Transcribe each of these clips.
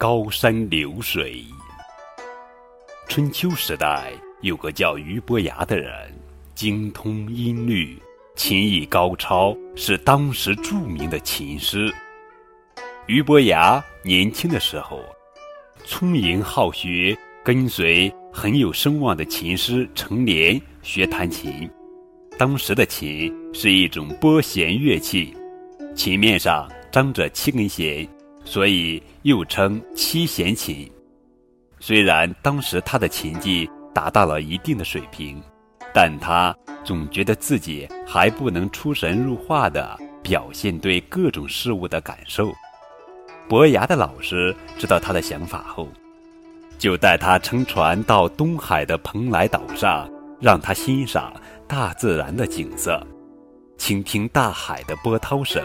高山流水。春秋时代有个叫俞伯牙的人，精通音律，琴艺高超，是当时著名的琴师。俞伯牙年轻的时候，聪颖好学，跟随很有声望的琴师成连学弹琴。当时的琴是一种拨弦乐器，琴面上张着七根弦。所以又称七弦琴。虽然当时他的琴技达到了一定的水平，但他总觉得自己还不能出神入化地表现对各种事物的感受。伯牙的老师知道他的想法后，就带他乘船到东海的蓬莱岛上，让他欣赏大自然的景色，倾听大海的波涛声。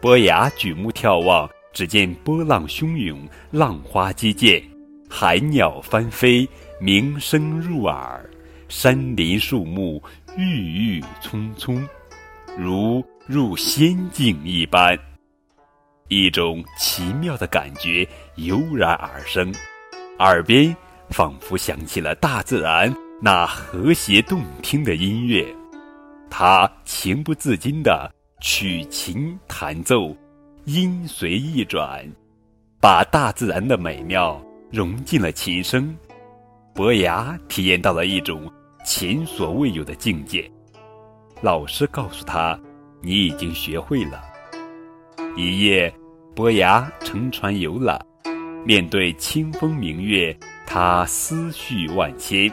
伯牙举目眺望。只见波浪汹涌，浪花激溅，海鸟翻飞，鸣声入耳；山林树木郁郁葱葱，如入仙境一般。一种奇妙的感觉油然而生，耳边仿佛响起了大自然那和谐动听的音乐。他情不自禁地取琴弹奏。音随意转，把大自然的美妙融进了琴声。伯牙体验到了一种前所未有的境界。老师告诉他：“你已经学会了。”一夜，伯牙乘船游览，面对清风明月，他思绪万千，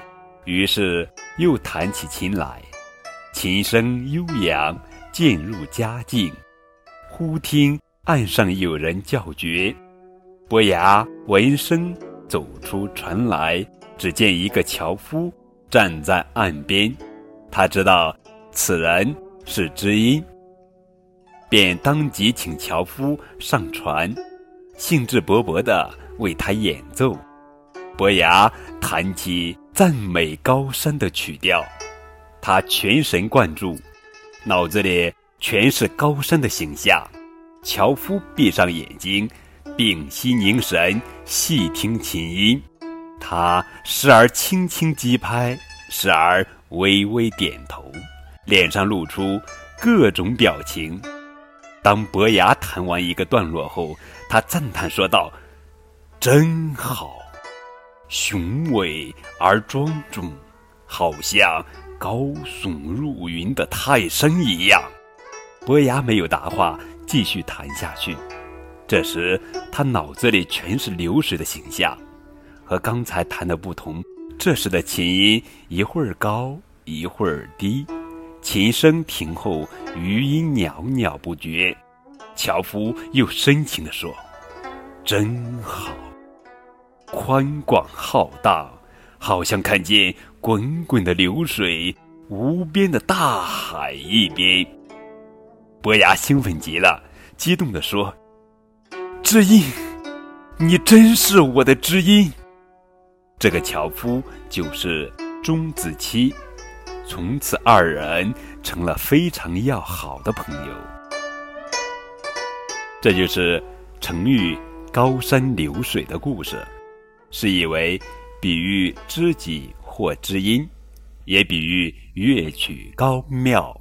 于是又弹起琴来。琴声悠扬，渐入佳境。忽听。岸上有人叫绝，伯牙闻声走出船来，只见一个樵夫站在岸边，他知道此人是知音，便当即请樵夫上船，兴致勃勃地为他演奏。伯牙弹起赞美高山的曲调，他全神贯注，脑子里全是高山的形象。樵夫闭上眼睛，屏息凝神，细听琴音。他时而轻轻击拍，时而微微点头，脸上露出各种表情。当伯牙弹完一个段落后，他赞叹说道：“真好，雄伟而庄重，好像高耸入云的泰山一样。”伯牙没有答话。继续弹下去，这时他脑子里全是流水的形象，和刚才弹的不同。这时的琴音一会儿高一会儿低，琴声停后，余音袅袅不绝。樵夫又深情地说：“真好，宽广浩荡，好像看见滚滚的流水，无边的大海一边。”伯牙兴奋极了，激动地说：“知音，你真是我的知音。”这个樵夫就是钟子期，从此二人成了非常要好的朋友。这就是成语“高山流水”的故事，是以为比喻知己或知音，也比喻乐曲高妙。